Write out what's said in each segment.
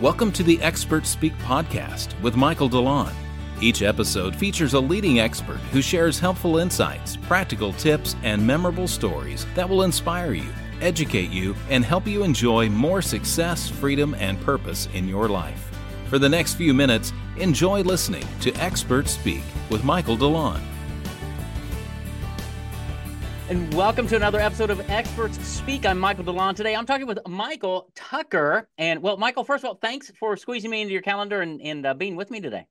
Welcome to the Expert Speak podcast with Michael DeLon. Each episode features a leading expert who shares helpful insights, practical tips, and memorable stories that will inspire you, educate you, and help you enjoy more success, freedom, and purpose in your life. For the next few minutes, enjoy listening to Expert Speak with Michael DeLon. And welcome to another episode of Experts Speak. I'm Michael DeLon. Today I'm talking with Michael Tucker. And well, Michael, first of all, thanks for squeezing me into your calendar and, and uh, being with me today.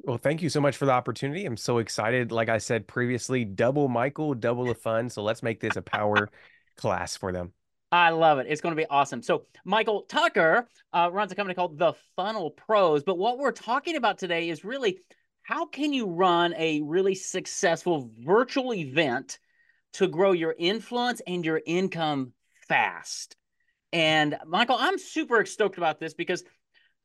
Well, thank you so much for the opportunity. I'm so excited. Like I said previously, double Michael, double the fun. So let's make this a power class for them. I love it. It's going to be awesome. So, Michael Tucker uh, runs a company called The Funnel Pros. But what we're talking about today is really how can you run a really successful virtual event to grow your influence and your income fast. And Michael, I'm super stoked about this because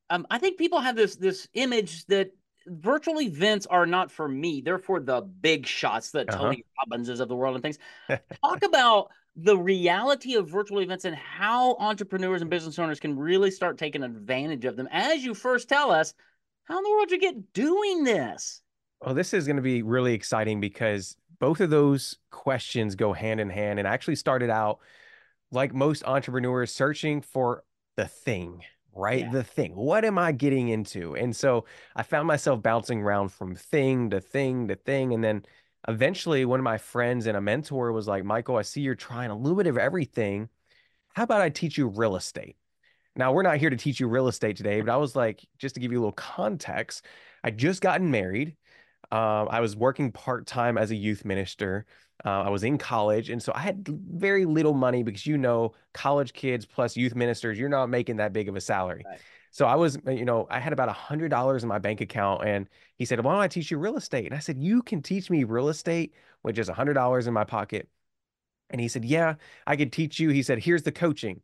um, I think people have this this image that virtual events are not for me; they're for the big shots, the uh-huh. Tony Robbinses of the world and things. Talk about the reality of virtual events and how entrepreneurs and business owners can really start taking advantage of them. As you first tell us, how in the world you get doing this? Well, this is going to be really exciting because both of those questions go hand in hand and I actually started out like most entrepreneurs searching for the thing right? Yeah. the thing. What am i getting into? And so i found myself bouncing around from thing to thing to thing and then eventually one of my friends and a mentor was like michael i see you're trying a little bit of everything. How about i teach you real estate? Now we're not here to teach you real estate today but i was like just to give you a little context i just gotten married um, I was working part time as a youth minister. Uh, I was in college, and so I had very little money because you know, college kids plus youth ministers, you're not making that big of a salary. Right. So I was, you know, I had about a hundred dollars in my bank account, and he said, "Why don't I teach you real estate?" And I said, "You can teach me real estate with just a hundred dollars in my pocket." And he said, "Yeah, I could teach you." He said, "Here's the coaching."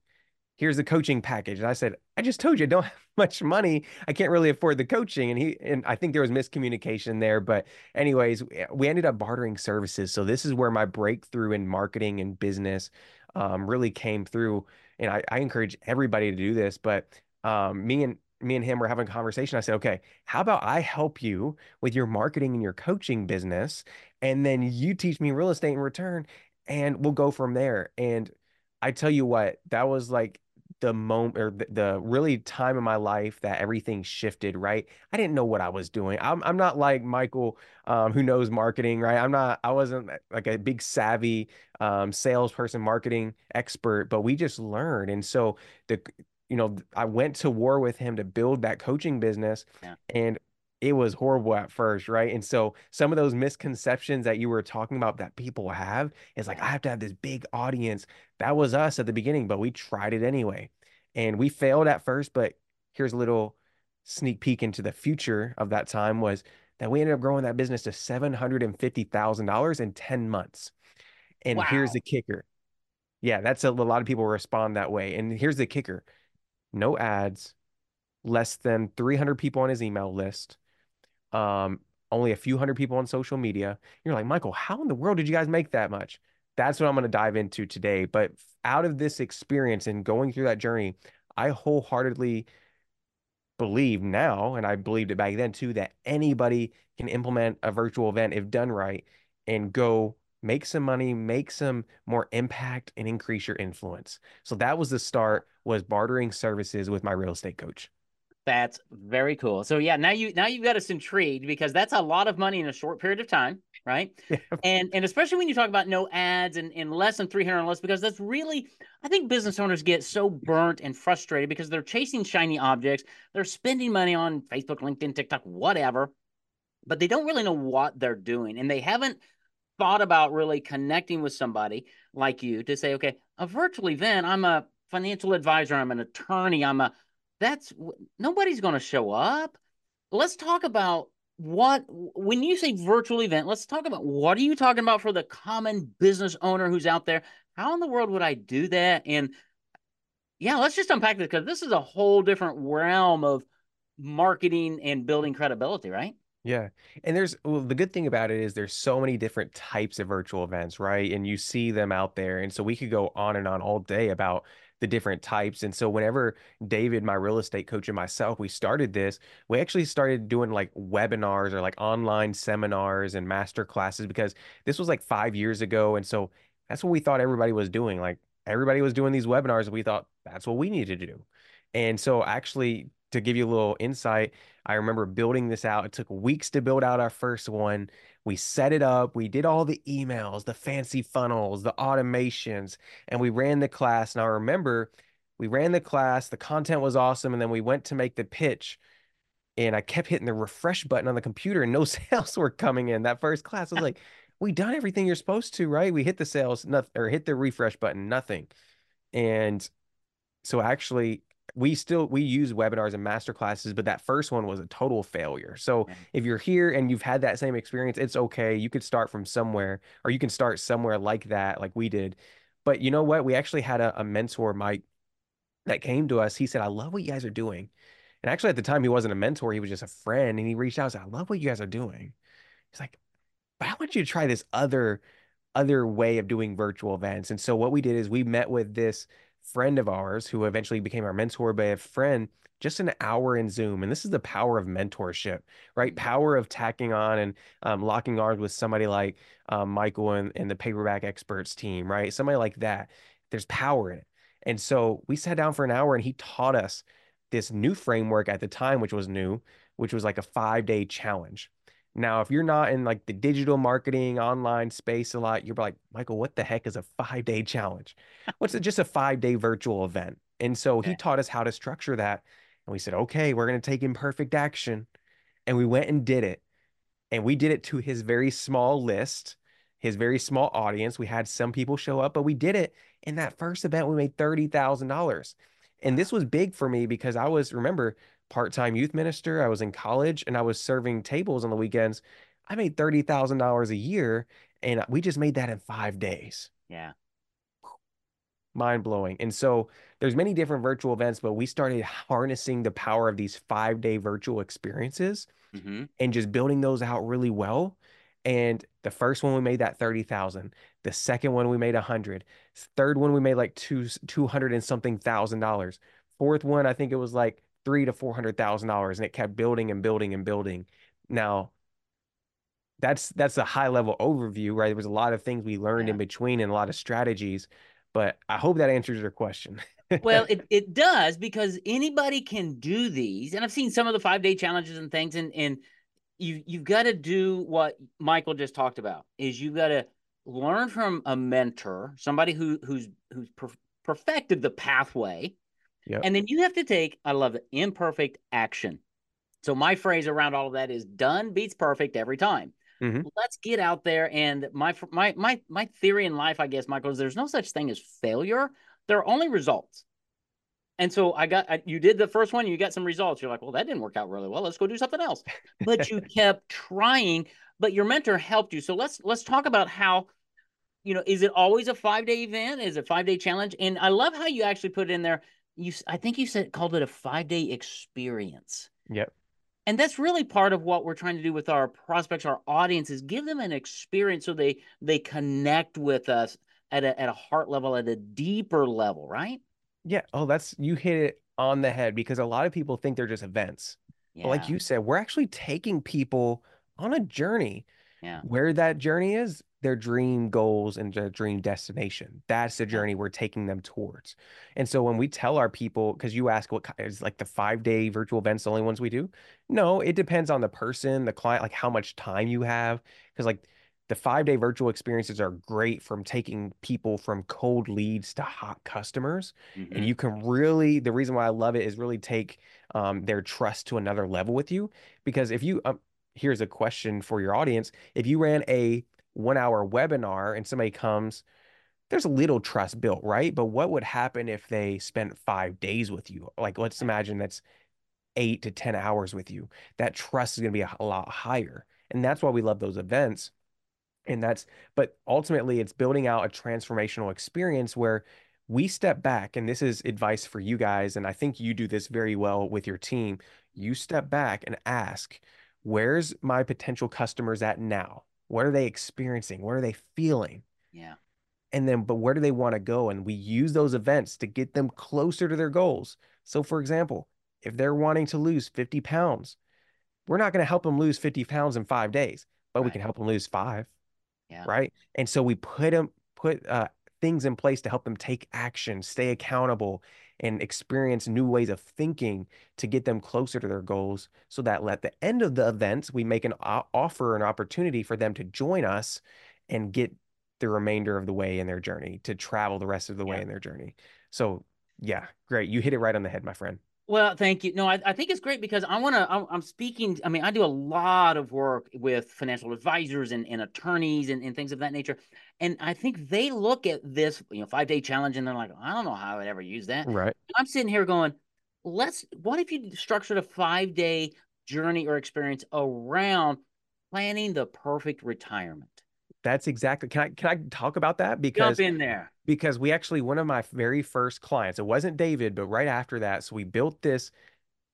Here's the coaching package. And I said, I just told you I don't have much money. I can't really afford the coaching. And he and I think there was miscommunication there. But anyways, we ended up bartering services. So this is where my breakthrough in marketing and business um, really came through. And I, I encourage everybody to do this. But um, me and me and him were having a conversation. I said, okay, how about I help you with your marketing and your coaching business? And then you teach me real estate in return and we'll go from there. And I tell you what, that was like the moment or the, the, really time in my life that everything shifted right? I didn't know what i was doing. I'm, I'm not like michael um, who knows marketing right? I'm not i wasn't like a big savvy um, salesperson marketing expert but we just learned. And so the you know i went to war with him to build that coaching business yeah. and it was horrible at first, right? And so some of those misconceptions that you were talking about that people have is like, I have to have this big audience. That was us at the beginning, but we tried it anyway. And we failed at first, but here's a little sneak peek into the future of that time was that we ended up growing that business to $750,000 in 10 months. And wow. here's the kicker. Yeah, that's a, a lot of people respond that way. And here's the kicker no ads, less than 300 people on his email list um, only a few hundred people on social media. You're like, Michael, how in the world did you guys make that much? That's what I'm going to dive into today. But out of this experience and going through that journey, I wholeheartedly believe now, and I believed it back then too, that anybody can implement a virtual event if done right and go make some money, make some more impact and increase your influence. So that was the start was bartering services with my real estate coach. That's very cool. So yeah, now you now you've got us intrigued because that's a lot of money in a short period of time, right? Yeah. And and especially when you talk about no ads and, and less than 300 less, because that's really I think business owners get so burnt and frustrated because they're chasing shiny objects. They're spending money on Facebook, LinkedIn, TikTok, whatever, but they don't really know what they're doing. And they haven't thought about really connecting with somebody like you to say, okay, uh, a virtual event, I'm a financial advisor, I'm an attorney, I'm a that's nobody's going to show up. Let's talk about what when you say virtual event, let's talk about what are you talking about for the common business owner who's out there? How in the world would I do that? And yeah, let's just unpack this because this is a whole different realm of marketing and building credibility, right? Yeah. And there's well, the good thing about it is there's so many different types of virtual events, right? And you see them out there. And so we could go on and on all day about the different types. And so whenever David, my real estate coach, and myself, we started this, we actually started doing like webinars or like online seminars and master classes because this was like five years ago. And so that's what we thought everybody was doing. Like everybody was doing these webinars. And we thought that's what we needed to do. And so actually to give you a little insight, I remember building this out. It took weeks to build out our first one. We set it up, we did all the emails, the fancy funnels, the automations, and we ran the class. And I remember we ran the class, the content was awesome, and then we went to make the pitch. And I kept hitting the refresh button on the computer, and no sales were coming in. That first class I was like, "We done everything you're supposed to, right? We hit the sales, nothing, or hit the refresh button, nothing." And so actually, we still we use webinars and master classes but that first one was a total failure. So yeah. if you're here and you've had that same experience it's okay. You could start from somewhere or you can start somewhere like that like we did. But you know what? We actually had a, a mentor mike that came to us. He said i love what you guys are doing. And actually at the time he wasn't a mentor. He was just a friend and he reached out and said i love what you guys are doing. He's like but i want you to try this other other way of doing virtual events. And so what we did is we met with this friend of ours who eventually became our mentor, but a friend, just an hour in Zoom. And this is the power of mentorship, right? Mm-hmm. Power of tacking on and um, locking arms with somebody like um, Michael and, and the paperback experts team, right? Somebody like that. There's power in it. And so we sat down for an hour and he taught us this new framework at the time, which was new, which was like a five day challenge. Now, if you're not in like the digital marketing online space a lot, you're like, Michael, what the heck is a five day challenge? What's it? Just a five day virtual event. And so he taught us how to structure that. And we said, okay, we're going to take imperfect action. And we went and did it. And we did it to his very small list, his very small audience. We had some people show up, but we did it. In that first event, we made $30,000. And this was big for me because I was, remember, part-time youth minister. I was in college and I was serving tables on the weekends. I made $30,000 a year and we just made that in 5 days. Yeah. Mind blowing. And so there's many different virtual events, but we started harnessing the power of these 5-day virtual experiences mm-hmm. and just building those out really well. And the first one we made that 30,000. The second one we made a 100. Third one we made like 2 200 and something thousand dollars. Fourth one I think it was like three to four hundred thousand dollars, and it kept building and building and building. Now, that's that's a high level overview, right? There was a lot of things we learned yeah. in between and a lot of strategies, but I hope that answers your question. well, it, it does because anybody can do these, and I've seen some of the five day challenges and things, and and you you've got to do what Michael just talked about is you've got to learn from a mentor, somebody who who's who's perfected the pathway Yep. And then you have to take, I love it, imperfect action. So my phrase around all of that is done beats perfect every time. Mm-hmm. Let's get out there and my my my my theory in life, I guess, Michael, is there's no such thing as failure. There are only results. And so I got I, you did the first one, you got some results. You're like, well, that didn't work out really well. Let's go do something else. But you kept trying, but your mentor helped you. So let's let's talk about how you know, is it always a five day event? Is it five day challenge? And I love how you actually put it in there you I think you said called it a five day experience. Yep. And that's really part of what we're trying to do with our prospects, our audience, is give them an experience so they they connect with us at a at a heart level, at a deeper level, right? Yeah. Oh, that's you hit it on the head because a lot of people think they're just events. Yeah. But like you said, we're actually taking people on a journey. Yeah. Where that journey is, their dream goals and their dream destination. That's the journey we're taking them towards. And so when we tell our people, because you ask what is like the five day virtual events the only ones we do? No, it depends on the person, the client, like how much time you have. Because like the five day virtual experiences are great from taking people from cold leads to hot customers. Mm-hmm. And you can really, the reason why I love it is really take um, their trust to another level with you. Because if you, um, here's a question for your audience if you ran a one hour webinar and somebody comes, there's a little trust built, right? But what would happen if they spent five days with you? Like, let's mm. imagine that's eight to 10 hours with you. That trust is going to be a, a lot higher. And that's why we love those events. And that's, but ultimately, it's building out a transformational experience where we step back. And this is advice for you guys. And I think you do this very well with your team. You step back and ask, where's my potential customers at now? What are they experiencing? What are they feeling? Yeah. And then, but where do they want to go? And we use those events to get them closer to their goals. So, for example, if they're wanting to lose 50 pounds, we're not going to help them lose 50 pounds in five days, but right. we can help them lose five. Yeah. Right. And so we put them, put uh, things in place to help them take action, stay accountable, and experience new ways of thinking to get them closer to their goals so that at the end of the events we make an offer an opportunity for them to join us and get the remainder of the way in their journey to travel the rest of the yeah. way in their journey. So yeah great. You hit it right on the head my friend well, thank you. No, I, I think it's great because I want to. I'm, I'm, speaking. I mean, I do a lot of work with financial advisors and, and attorneys and, and things of that nature, and I think they look at this, you know, five day challenge, and they're like, I don't know how I would ever use that. Right. And I'm sitting here going, let's. What if you structured a five day journey or experience around planning the perfect retirement? That's exactly. Can I can I talk about that because jump in there because we actually one of my very first clients. It wasn't David, but right after that, so we built this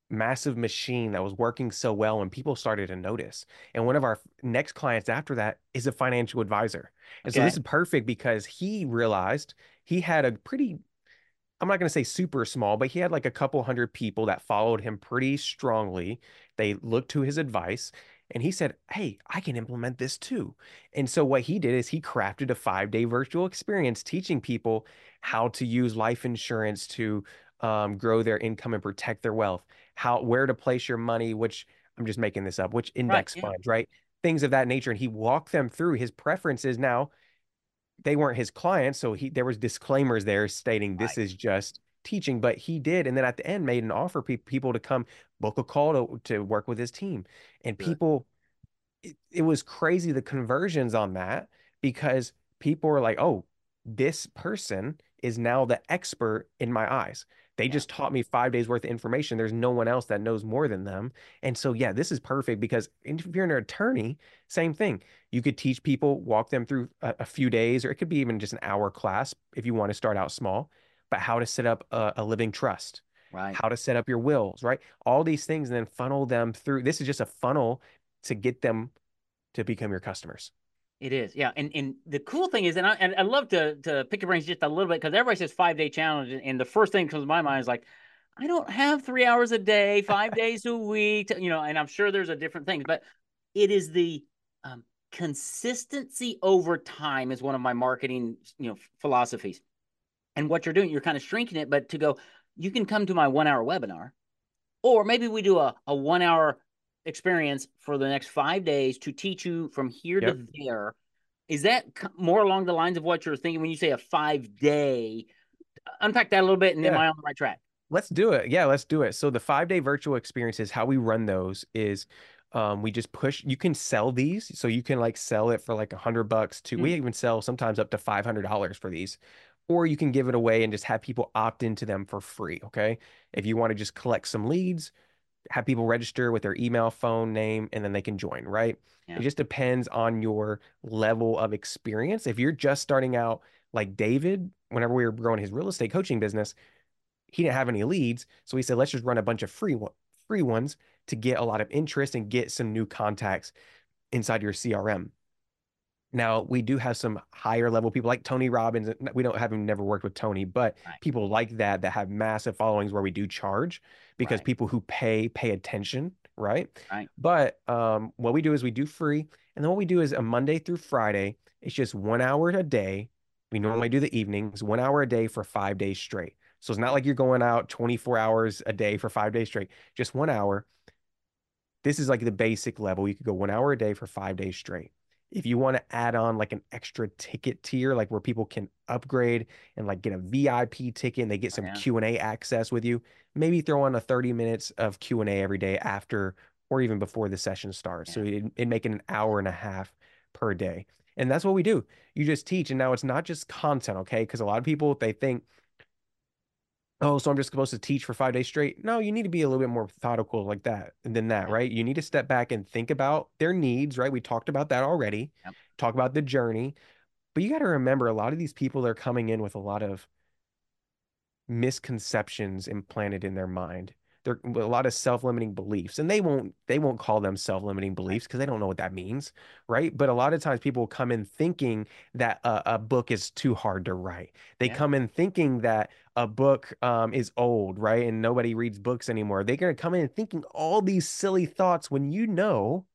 massive machine that was working so well, and people started to notice. And one of our next clients after that is a financial advisor, and okay. so this is perfect because he realized he had a pretty I'm not going to say super small, but he had like a couple hundred people that followed him pretty strongly. They looked to his advice and he said, Hey, I can implement this too. And so what he did is he crafted a five day virtual experience teaching people how to use life insurance to um, grow their income and protect their wealth, how where to place your money, which I'm just making this up, which index right, funds, yeah. right? Things of that nature. And he walked them through his preferences. Now, they weren't his clients, so he there was disclaimers there stating this right. is just teaching, but he did. And then at the end, made an offer for people to come book a call to, to work with his team. And people, it, it was crazy the conversions on that because people were like, oh, this person is now the expert in my eyes. They yeah. just taught me five days worth of information. There's no one else that knows more than them. And so, yeah, this is perfect because if you're an attorney, same thing. You could teach people, walk them through a, a few days, or it could be even just an hour class if you want to start out small but how to set up a, a living trust, right? How to set up your wills, right? All these things, and then funnel them through. This is just a funnel to get them to become your customers. It is, yeah. And and the cool thing is, and I and I love to to pick your brains just a little bit because everybody says five day challenge, and the first thing that comes to my mind is like, I don't have three hours a day, five days a week, you know. And I'm sure there's a different thing, but it is the um, consistency over time is one of my marketing, you know, philosophies and what you're doing, you're kind of shrinking it, but to go, you can come to my one hour webinar, or maybe we do a, a one hour experience for the next five days to teach you from here yep. to there. Is that more along the lines of what you're thinking when you say a five day? Unpack that a little bit, and yeah. am I on the right track? Let's do it. Yeah, let's do it. So the five day virtual experiences, how we run those is um, we just push you can sell these so you can like sell it for like a hundred bucks to mm-hmm. we even sell sometimes up to five hundred dollars for these or you can give it away and just have people opt into them for free. Okay. If you want to just collect some leads, have people register with their email, phone, name, and then they can join, right? Yeah. It just depends on your level of experience. If you're just starting out, like David, whenever we were growing his real estate coaching business, he didn't have any leads. So he said, let's just run a bunch of free free ones to get a lot of interest and get some new contacts inside your CRM. Now we do have some higher level people like Tony Robbins. We don't have him never worked with Tony, but right. people like that that have massive followings where we do charge because right. people who pay pay attention, right? Right. But um, what we do is we do free, and then what we do is a Monday through Friday. It's just one hour a day. We normally do the evenings, one hour a day for five days straight. So it's not like you're going out 24 hours a day for five days straight, just one hour. This is like the basic level. You could go one hour a day for five days straight if you want to add on like an extra ticket tier like where people can upgrade and like get a vip ticket and they get oh, some yeah. q&a access with you maybe throw on a 30 minutes of q&a every day after or even before the session starts yeah. so it, it make it an hour and a half per day and that's what we do you just teach and now it's not just content okay because a lot of people they think oh, so I'm just supposed to teach for five days straight. No, you need to be a little bit more methodical like that than that, right? You need to step back and think about their needs, right? We talked about that already. Yep. Talk about the journey. But you got to remember a lot of these people are coming in with a lot of misconceptions implanted in their mind. They're a lot of self-limiting beliefs and they won't they won't call them self-limiting beliefs because they don't know what that means right? But a lot of times people come in thinking that a, a book is too hard to write. They yeah. come in thinking that a book um, is old right and nobody reads books anymore. They're going to come in thinking all these silly thoughts when you know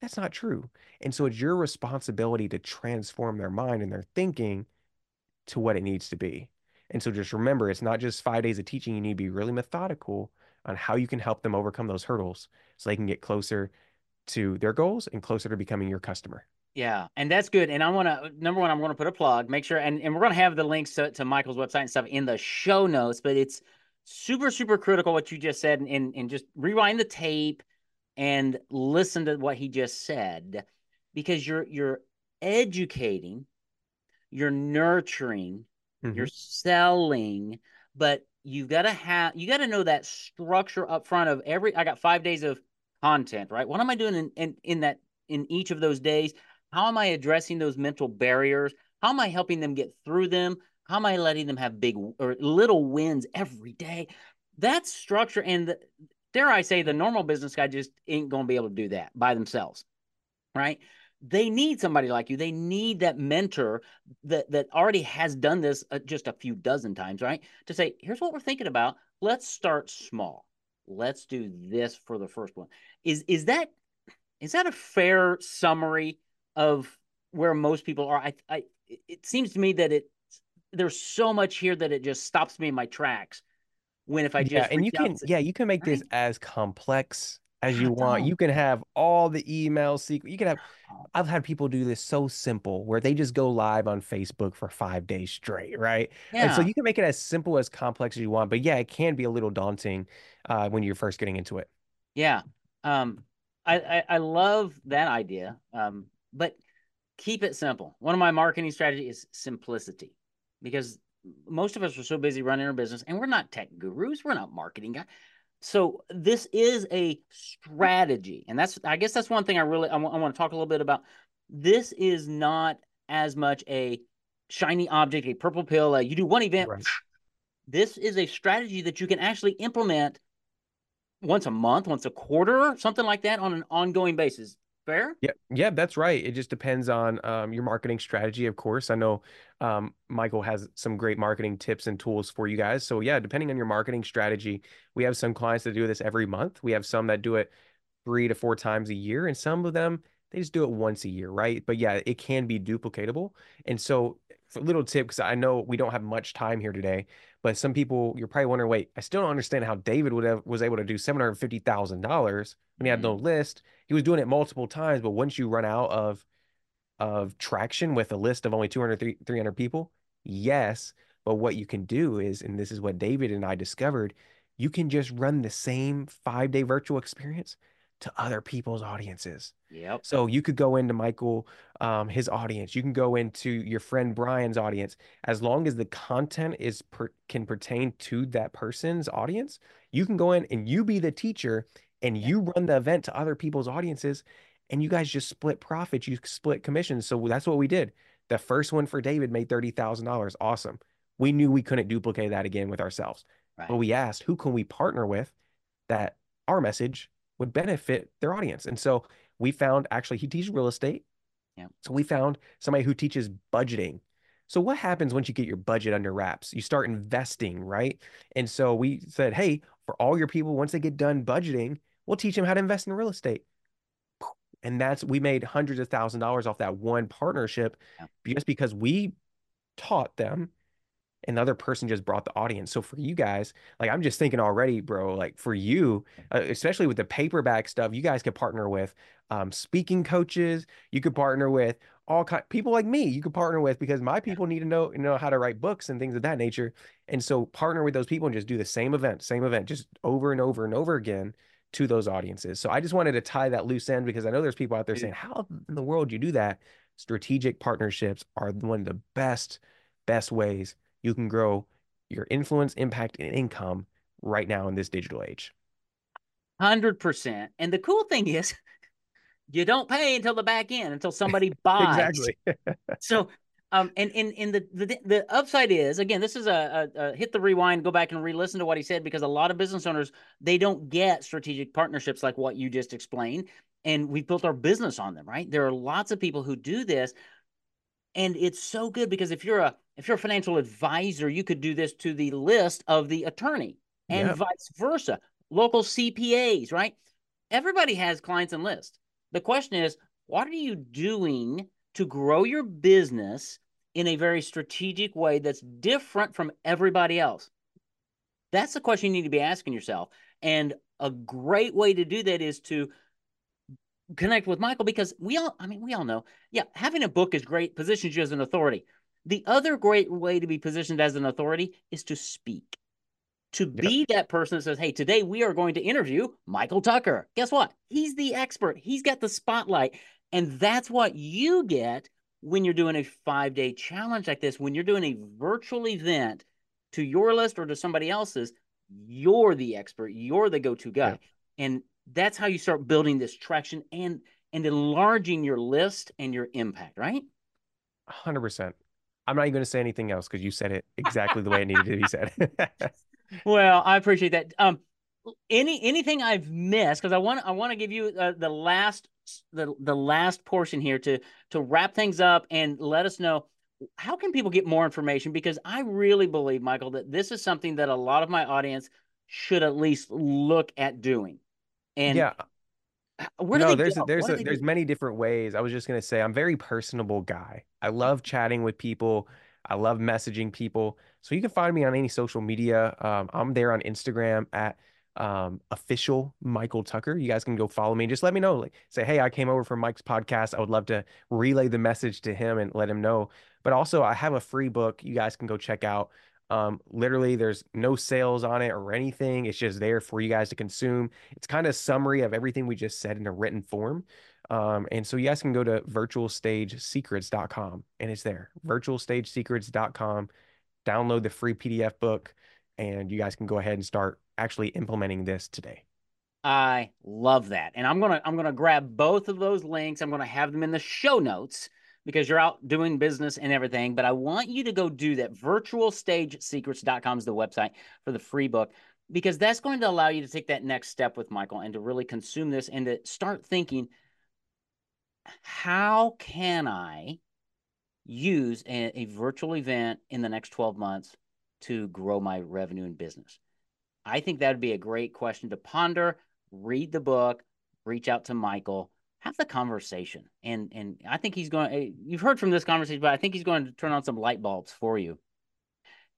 that's not true. And so it's your responsibility to transform their mind and their thinking to what it needs to be and so just remember, it's not just five days of teaching. You need to be really methodical on how you can help them overcome those hurdles so they can get closer to their goals and closer to becoming your customer. Yeah, and that's good. And I want to number one, I'm going to put a plug. Make sure, and, and we're going to have the links to, to Michael's website and stuff in the show notes. But it's super super critical what you just said, and and just rewind the tape and listen to what he just said, because you're you're educating, you're nurturing, mm-hmm. you're selling, but you've got to have you got to know that structure up front of every I got 5 days of content, right? What am I doing in, in in that in each of those days? How am I addressing those mental barriers? How am I helping them get through them? How am I letting them have big or little wins every day? That's structure and the, dare I say the normal business guy just ain't going to be able to do that by themselves. Right? They need somebody like you. They need that mentor that that already has done this uh, just a few dozen times, right? To say, here's what we're thinking about. Let's start small. Let's do this for the first one. Is is that is that a fair summary of where most people are? I, I it seems to me that it there's so much here that it just stops me in my tracks when if I just yeah, and you can yeah you can make this as complex as you want. You can have all the email secret. You can have. I've had people do this so simple where they just go live on Facebook for five days straight, right? Yeah. And so you can make it as simple as complex as you want, but yeah, it can be a little daunting uh, when you're first getting into it. Yeah, um, I, I, I love that idea, um, but keep it simple. One of my marketing strategies is simplicity, because most of us are so busy running our business, and we're not tech gurus. We're not marketing guys so this is a hmm. strategy and that's i guess that's one thing i really I, w- I want to talk a little bit about. This is not as much a shiny object a purple pill you do one event right. this is a strategy that you can actually implement once a month once a quarter something like that on an ongoing basis Fair? Yeah, yeah, that's right. It just depends on um, your marketing strategy, of course. I know um, Michael has some great marketing tips and tools for you guys. So yeah, depending on your marketing strategy, we have some clients that do this every month. We have some that do it three to four times a year, and some of them they just do it once a year, right? But yeah, it can be duplicatable. And so, little tip, because I know we don't have much time here today, but some people you're probably wondering, wait, I still don't understand how David would have, was able to do seven hundred fifty thousand dollars when he had no mm-hmm. list. He was doing it multiple times, but once you run out of of traction with a list of only 200 300 people, yes. But what you can do is, and this is what David and I discovered, you can just run the same five day virtual experience to other people's audiences. Yep. So you could go into Michael, um, his audience. You can go into your friend Brian's audience. As long as the content is per, can pertain to that person's audience, you can go in and you be the teacher and you run the event to other people's audiences, and you guys just split profits. You split commissions. So that's what we did. The first one for David made thirty thousand dollars. Awesome. We knew we couldn't duplicate that again with ourselves, right. but we asked, who can we partner with that our message would benefit their audience. And so we found actually he teaches real estate. Yeah. So we found somebody who teaches budgeting. So what happens once you get your budget under wraps? You start investing, right? And so we said, hey, for all your people, once they get done budgeting, we'll teach them how to invest in real estate. And that's we made hundreds of thousand dollars off that one partnership yeah. just because we taught them another person just brought the audience. So for you guys, like I'm just thinking already, bro, like for you, uh, especially with the paperback stuff, you guys could partner with um, speaking coaches. You could partner with all kind people like me. You could partner with because my people need to know know how to write books and things of that nature. And so partner with those people and just do the same event, same event, just over and over and over again to those audiences. So I just wanted to tie that loose end because I know there's people out there saying, "How in the world do you do that?" Strategic partnerships are one of the best best ways you can grow your influence, impact, and income right now in this digital age. 100%. And the cool thing is, you don't pay until the back end, until somebody buys. exactly. so, Um, and and, and the, the the upside is again, this is a, a, a hit the rewind, go back and re-listen to what he said because a lot of business owners they don't get strategic partnerships like what you just explained, and we've built our business on them. Right? There are lots of people who do this, and it's so good because if you're a if you're a financial advisor, you could do this to the list of the attorney, and yep. vice versa. Local CPAs, right? Everybody has clients and lists. The question is, what are you doing to grow your business in a very strategic way that's different from everybody else? That's the question you need to be asking yourself. And a great way to do that is to connect with Michael because we all, I mean, we all know, yeah, having a book is great, positions you as an authority. The other great way to be positioned as an authority is to speak to be yep. that person that says, Hey, today we are going to interview Michael Tucker. Guess what? He's the expert, he's got the spotlight. And that's what you get when you're doing a five day challenge like this. When you're doing a virtual event to your list or to somebody else's, you're the expert, you're the go to guy. And that's how you start building this traction and and enlarging your list and your impact, right? 100%. I'm not even going to say anything else because you said it exactly the way it needed to be said. well, I appreciate that. Um, any anything I've missed because I want I want to give you uh, the last the the last portion here to to wrap things up and let us know how can people get more information because I really believe Michael that this is something that a lot of my audience should at least look at doing. And yeah. Where no, there's a, there's a, there's many different ways. I was just gonna say I'm very personable guy. I love chatting with people. I love messaging people. So you can find me on any social media. Um, I'm there on Instagram at um, official Michael Tucker. You guys can go follow me. Just let me know. Like, say, hey, I came over from Mike's podcast. I would love to relay the message to him and let him know. But also, I have a free book you guys can go check out. Um, literally, there's no sales on it or anything. It's just there for you guys to consume. It's kind of summary of everything we just said in a written form. Um, and so you guys can go to virtualstagesecrets.com and it's there, virtualstagesecrets.com. Download the free PDF book and you guys can go ahead and start actually implementing this today. I love that. And I'm to I'm to grab both of those links. I'm to have them in the show notes because you're out doing business and everything, but I want you to go do that. virtualstagesecrets.com is the website for the free book because that's going to allow you to take that next step with Michael and to really consume this and to start thinking how can I use a, a, virtual event in the next 12 months to grow my revenue and business? I think that would be a great question to ponder. Read the book, reach out to Michael, have the conversation. And and I think he's going eh, you've heard from this conversation, but I think he's going to turn on some light bulbs for you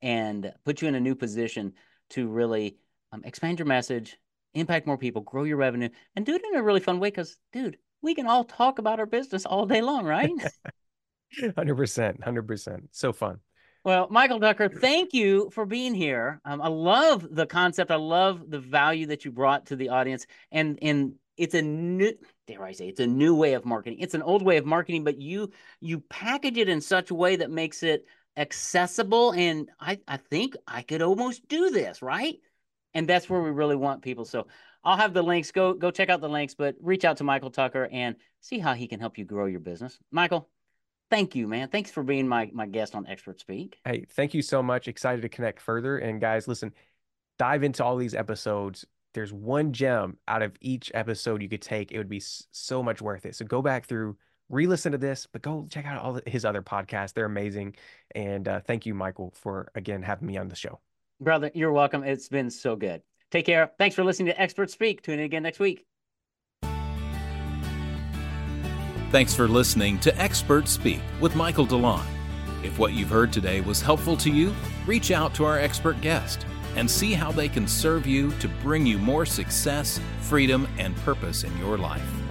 and put you in a new position to really um, expand your message, impact more people, grow your revenue, and do it in a really fun way. Because, dude, we can all talk about our business all day long, right? 100%. 100%. So fun. Well, Michael Tucker, thank you for being here. Um, I love the concept. I love the value that you brought to the audience. And, and it's a new, dare I say, it's a new way of marketing. It's an old way of marketing, but you you package it in such a way that makes it accessible. And I, I think I could almost do this, right? And that's where we really want people. So I'll have the links. Go go check out the links, but reach out to Michael Tucker and see how he can help you grow your business. Michael, thank you, man. Thanks for being my my guest on Expert Speak. Hey, thank you so much. Excited to connect further. And guys, listen, dive into all these episodes. There's one gem out of each episode you could take. It would be so much worth it. So go back through, re-listen to this, but go check out all his other podcasts. They're amazing. And uh, thank you, Michael, for again having me on the show. Brother, you're welcome. It's been so good. Take care. Thanks for listening to Expert Speak. Tune in again next week. Thanks for listening to Expert Speak with Michael DeLon. If what you've heard today was helpful to you, reach out to our expert guest and see how they can serve you to bring you more success, freedom, and purpose in your life.